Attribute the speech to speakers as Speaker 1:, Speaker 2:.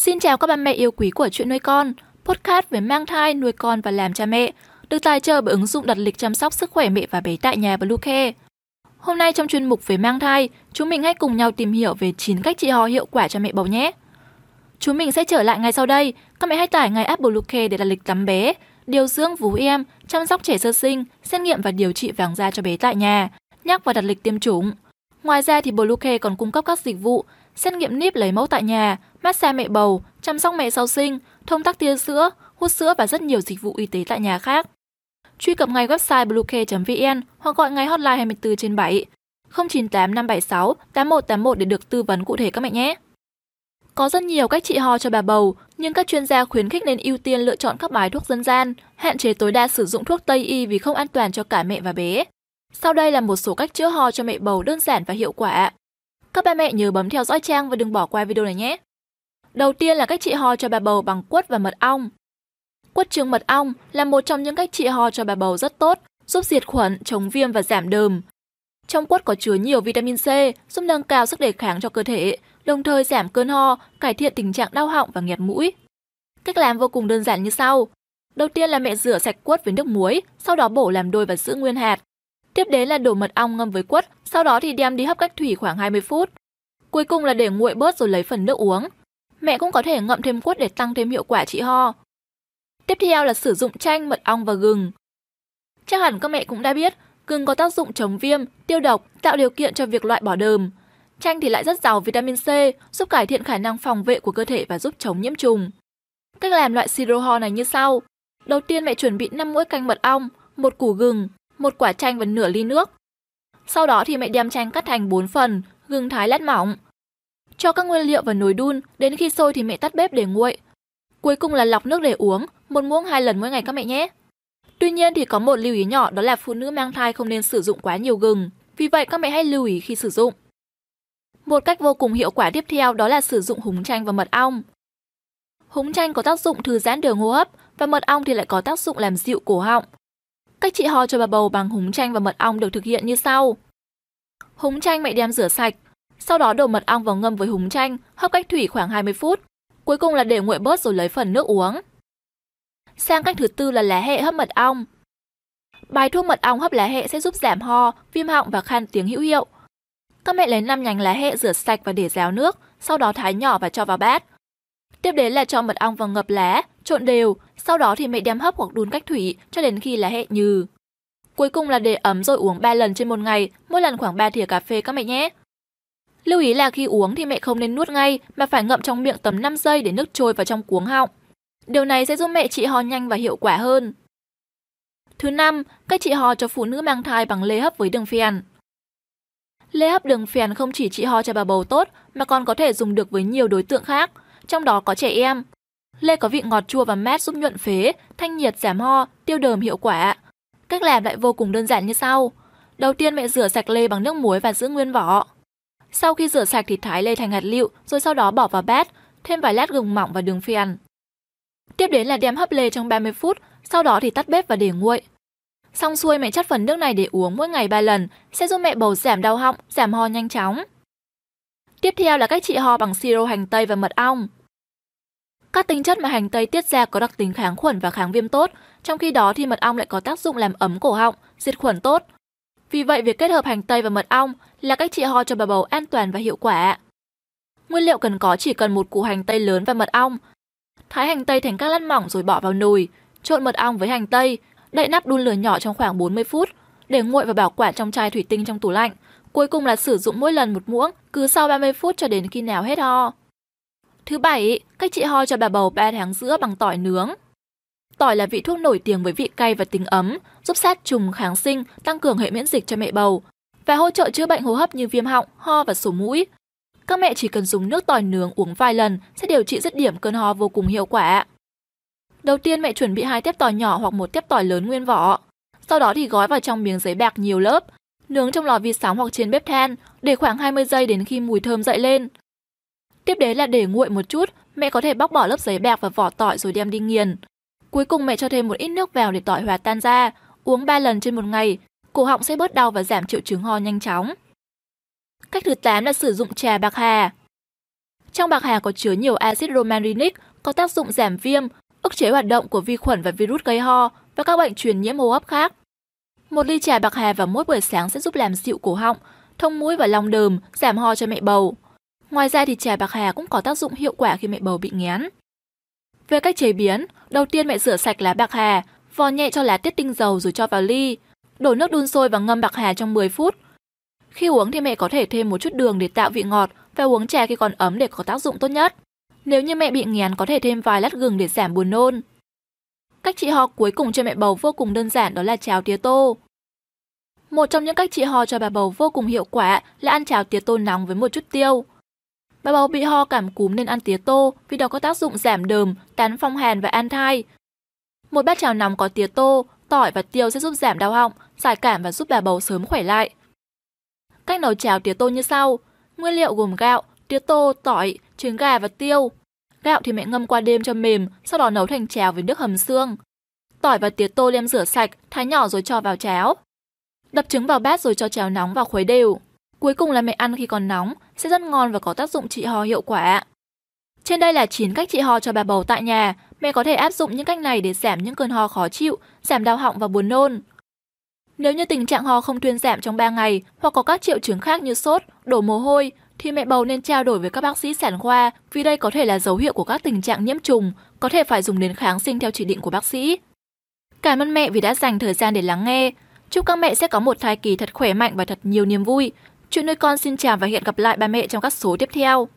Speaker 1: Xin chào các bà mẹ yêu quý của chuyện nuôi con, podcast về mang thai, nuôi con và làm cha mẹ, được tài trợ bởi ứng dụng đặt lịch chăm sóc sức khỏe mẹ và bé tại nhà Bluecare. Hôm nay trong chuyên mục về mang thai, chúng mình hãy cùng nhau tìm hiểu về 9 cách trị ho hiệu quả cho mẹ bầu nhé. Chúng mình sẽ trở lại ngay sau đây, các mẹ hãy tải ngay app Bluecare để đặt lịch tắm bé, điều dưỡng vú em, chăm sóc trẻ sơ sinh, xét nghiệm và điều trị vàng da cho bé tại nhà, nhắc và đặt lịch tiêm chủng. Ngoài ra thì Bluecare còn cung cấp các dịch vụ xét nghiệm níp lấy mẫu tại nhà, massage mẹ bầu, chăm sóc mẹ sau sinh, thông tắc tia sữa, hút sữa và rất nhiều dịch vụ y tế tại nhà khác. Truy cập ngay website bluecare.vn hoặc gọi ngay hotline 24 trên 7 098 576 8181 để được tư vấn cụ thể các mẹ nhé. Có rất nhiều cách trị ho cho bà bầu, nhưng các chuyên gia khuyến khích nên ưu tiên lựa chọn các bài thuốc dân gian, hạn chế tối đa sử dụng thuốc Tây y vì không an toàn cho cả mẹ và bé. Sau đây là một số cách chữa ho cho mẹ bầu đơn giản và hiệu quả. Các ba mẹ nhớ bấm theo dõi trang và đừng bỏ qua video này nhé. Đầu tiên là cách trị ho cho bà bầu bằng quất và mật ong. Quất trứng mật ong là một trong những cách trị ho cho bà bầu rất tốt, giúp diệt khuẩn, chống viêm và giảm đờm. Trong quất có chứa nhiều vitamin C, giúp nâng cao sức đề kháng cho cơ thể, đồng thời giảm cơn ho, cải thiện tình trạng đau họng và nghẹt mũi. Cách làm vô cùng đơn giản như sau. Đầu tiên là mẹ rửa sạch quất với nước muối, sau đó bổ làm đôi và giữ nguyên hạt. Tiếp đến là đổ mật ong ngâm với quất, sau đó thì đem đi hấp cách thủy khoảng 20 phút. Cuối cùng là để nguội bớt rồi lấy phần nước uống. Mẹ cũng có thể ngậm thêm quất để tăng thêm hiệu quả trị ho. Tiếp theo là sử dụng chanh, mật ong và gừng. Chắc hẳn các mẹ cũng đã biết, gừng có tác dụng chống viêm, tiêu độc, tạo điều kiện cho việc loại bỏ đờm. Chanh thì lại rất giàu vitamin C, giúp cải thiện khả năng phòng vệ của cơ thể và giúp chống nhiễm trùng. Cách làm loại siro ho này như sau. Đầu tiên mẹ chuẩn bị 5 muỗng canh mật ong, một củ gừng, một quả chanh và nửa ly nước. Sau đó thì mẹ đem chanh cắt thành 4 phần, gừng thái lát mỏng. Cho các nguyên liệu vào nồi đun, đến khi sôi thì mẹ tắt bếp để nguội. Cuối cùng là lọc nước để uống, một muỗng hai lần mỗi ngày các mẹ nhé. Tuy nhiên thì có một lưu ý nhỏ đó là phụ nữ mang thai không nên sử dụng quá nhiều gừng, vì vậy các mẹ hãy lưu ý khi sử dụng. Một cách vô cùng hiệu quả tiếp theo đó là sử dụng húng chanh và mật ong. Húng chanh có tác dụng thư giãn đường hô hấp và mật ong thì lại có tác dụng làm dịu cổ họng. Cách trị ho cho bà bầu bằng húng chanh và mật ong được thực hiện như sau. Húng chanh mẹ đem rửa sạch, sau đó đổ mật ong vào ngâm với húng chanh, hấp cách thủy khoảng 20 phút. Cuối cùng là để nguội bớt rồi lấy phần nước uống. Sang cách thứ tư là lá hệ hấp mật ong. Bài thuốc mật ong hấp lá hệ sẽ giúp giảm ho, viêm họng và khan tiếng hữu hiệu. Các mẹ lấy 5 nhánh lá hệ rửa sạch và để ráo nước, sau đó thái nhỏ và cho vào bát. Tiếp đến là cho mật ong vào ngập lá, trộn đều, sau đó thì mẹ đem hấp hoặc đun cách thủy cho đến khi là hệ nhừ. Cuối cùng là để ấm rồi uống 3 lần trên một ngày, mỗi lần khoảng 3 thìa cà phê các mẹ nhé. Lưu ý là khi uống thì mẹ không nên nuốt ngay mà phải ngậm trong miệng tầm 5 giây để nước trôi vào trong cuống họng. Điều này sẽ giúp mẹ trị ho nhanh và hiệu quả hơn. Thứ năm, cách trị ho cho phụ nữ mang thai bằng lê hấp với đường phèn. Lê hấp đường phèn không chỉ trị ho cho bà bầu tốt mà còn có thể dùng được với nhiều đối tượng khác, trong đó có trẻ em. Lê có vị ngọt chua và mát giúp nhuận phế, thanh nhiệt giảm ho, tiêu đờm hiệu quả. Cách làm lại vô cùng đơn giản như sau. Đầu tiên mẹ rửa sạch lê bằng nước muối và giữ nguyên vỏ. Sau khi rửa sạch thì thái lê thành hạt lựu rồi sau đó bỏ vào bát, thêm vài lát gừng mỏng và đường phiền. Tiếp đến là đem hấp lê trong 30 phút, sau đó thì tắt bếp và để nguội. Xong xuôi mẹ chắt phần nước này để uống mỗi ngày 3 lần, sẽ giúp mẹ bầu giảm đau họng, giảm ho nhanh chóng. Tiếp theo là cách trị ho bằng siro hành tây và mật ong. Các tinh chất mà hành tây tiết ra có đặc tính kháng khuẩn và kháng viêm tốt, trong khi đó thì mật ong lại có tác dụng làm ấm cổ họng, diệt khuẩn tốt. Vì vậy việc kết hợp hành tây và mật ong là cách trị ho cho bà bầu an toàn và hiệu quả. Nguyên liệu cần có chỉ cần một củ hành tây lớn và mật ong. Thái hành tây thành các lát mỏng rồi bỏ vào nồi, trộn mật ong với hành tây, đậy nắp đun lửa nhỏ trong khoảng 40 phút, để nguội và bảo quản trong chai thủy tinh trong tủ lạnh. Cuối cùng là sử dụng mỗi lần một muỗng, cứ sau 30 phút cho đến khi nào hết ho. Thứ bảy, cách trị ho cho bà bầu 3 tháng giữa bằng tỏi nướng. Tỏi là vị thuốc nổi tiếng với vị cay và tính ấm, giúp sát trùng, kháng sinh, tăng cường hệ miễn dịch cho mẹ bầu và hỗ trợ chữa bệnh hô hấp như viêm họng, ho và sổ mũi. Các mẹ chỉ cần dùng nước tỏi nướng uống vài lần sẽ điều trị dứt điểm cơn ho vô cùng hiệu quả. Đầu tiên mẹ chuẩn bị hai tép tỏi nhỏ hoặc một tép tỏi lớn nguyên vỏ. Sau đó thì gói vào trong miếng giấy bạc nhiều lớp, nướng trong lò vi sóng hoặc trên bếp than để khoảng 20 giây đến khi mùi thơm dậy lên. Tiếp đến là để nguội một chút, mẹ có thể bóc bỏ lớp giấy bạc và vỏ tỏi rồi đem đi nghiền. Cuối cùng mẹ cho thêm một ít nước vào để tỏi hòa tan ra, uống 3 lần trên một ngày, cổ họng sẽ bớt đau và giảm triệu chứng ho nhanh chóng. Cách thứ 8 là sử dụng trà bạc hà. Trong bạc hà có chứa nhiều axit romarinic có tác dụng giảm viêm, ức chế hoạt động của vi khuẩn và virus gây ho và các bệnh truyền nhiễm hô hấp khác. Một ly trà bạc hà vào mỗi buổi sáng sẽ giúp làm dịu cổ họng, thông mũi và lòng đờm, giảm ho cho mẹ bầu. Ngoài ra thì trà bạc hà cũng có tác dụng hiệu quả khi mẹ bầu bị nghén. Về cách chế biến, đầu tiên mẹ rửa sạch lá bạc hà, vò nhẹ cho lá tiết tinh dầu rồi cho vào ly. Đổ nước đun sôi và ngâm bạc hà trong 10 phút. Khi uống thì mẹ có thể thêm một chút đường để tạo vị ngọt và uống trà khi còn ấm để có tác dụng tốt nhất. Nếu như mẹ bị nghén có thể thêm vài lát gừng để giảm buồn nôn. Cách trị ho cuối cùng cho mẹ bầu vô cùng đơn giản đó là cháo tía tô. Một trong những cách trị ho cho bà bầu vô cùng hiệu quả là ăn cháo tía tô nóng với một chút tiêu. Bà bầu bị ho cảm cúm nên ăn tía tô vì đó có tác dụng giảm đờm, tán phong hàn và an thai. Một bát cháo nóng có tía tô, tỏi và tiêu sẽ giúp giảm đau họng, giải cảm và giúp bà bầu sớm khỏe lại. Cách nấu cháo tía tô như sau. Nguyên liệu gồm gạo, tía tô, tỏi, trứng gà và tiêu. Gạo thì mẹ ngâm qua đêm cho mềm, sau đó nấu thành cháo với nước hầm xương. Tỏi và tía tô đem rửa sạch, thái nhỏ rồi cho vào cháo. Đập trứng vào bát rồi cho cháo nóng vào khuấy đều. Cuối cùng là mẹ ăn khi còn nóng, sẽ rất ngon và có tác dụng trị ho hiệu quả. Trên đây là 9 cách trị ho cho bà bầu tại nhà. Mẹ có thể áp dụng những cách này để giảm những cơn ho khó chịu, giảm đau họng và buồn nôn. Nếu như tình trạng ho không thuyên giảm trong 3 ngày hoặc có các triệu chứng khác như sốt, đổ mồ hôi, thì mẹ bầu nên trao đổi với các bác sĩ sản khoa vì đây có thể là dấu hiệu của các tình trạng nhiễm trùng, có thể phải dùng đến kháng sinh theo chỉ định của bác sĩ. Cảm ơn mẹ vì đã dành thời gian để lắng nghe. Chúc các mẹ sẽ có một thai kỳ thật khỏe mạnh và thật nhiều niềm vui. Chuyện nuôi con xin chào và hẹn gặp lại ba mẹ trong các số tiếp theo.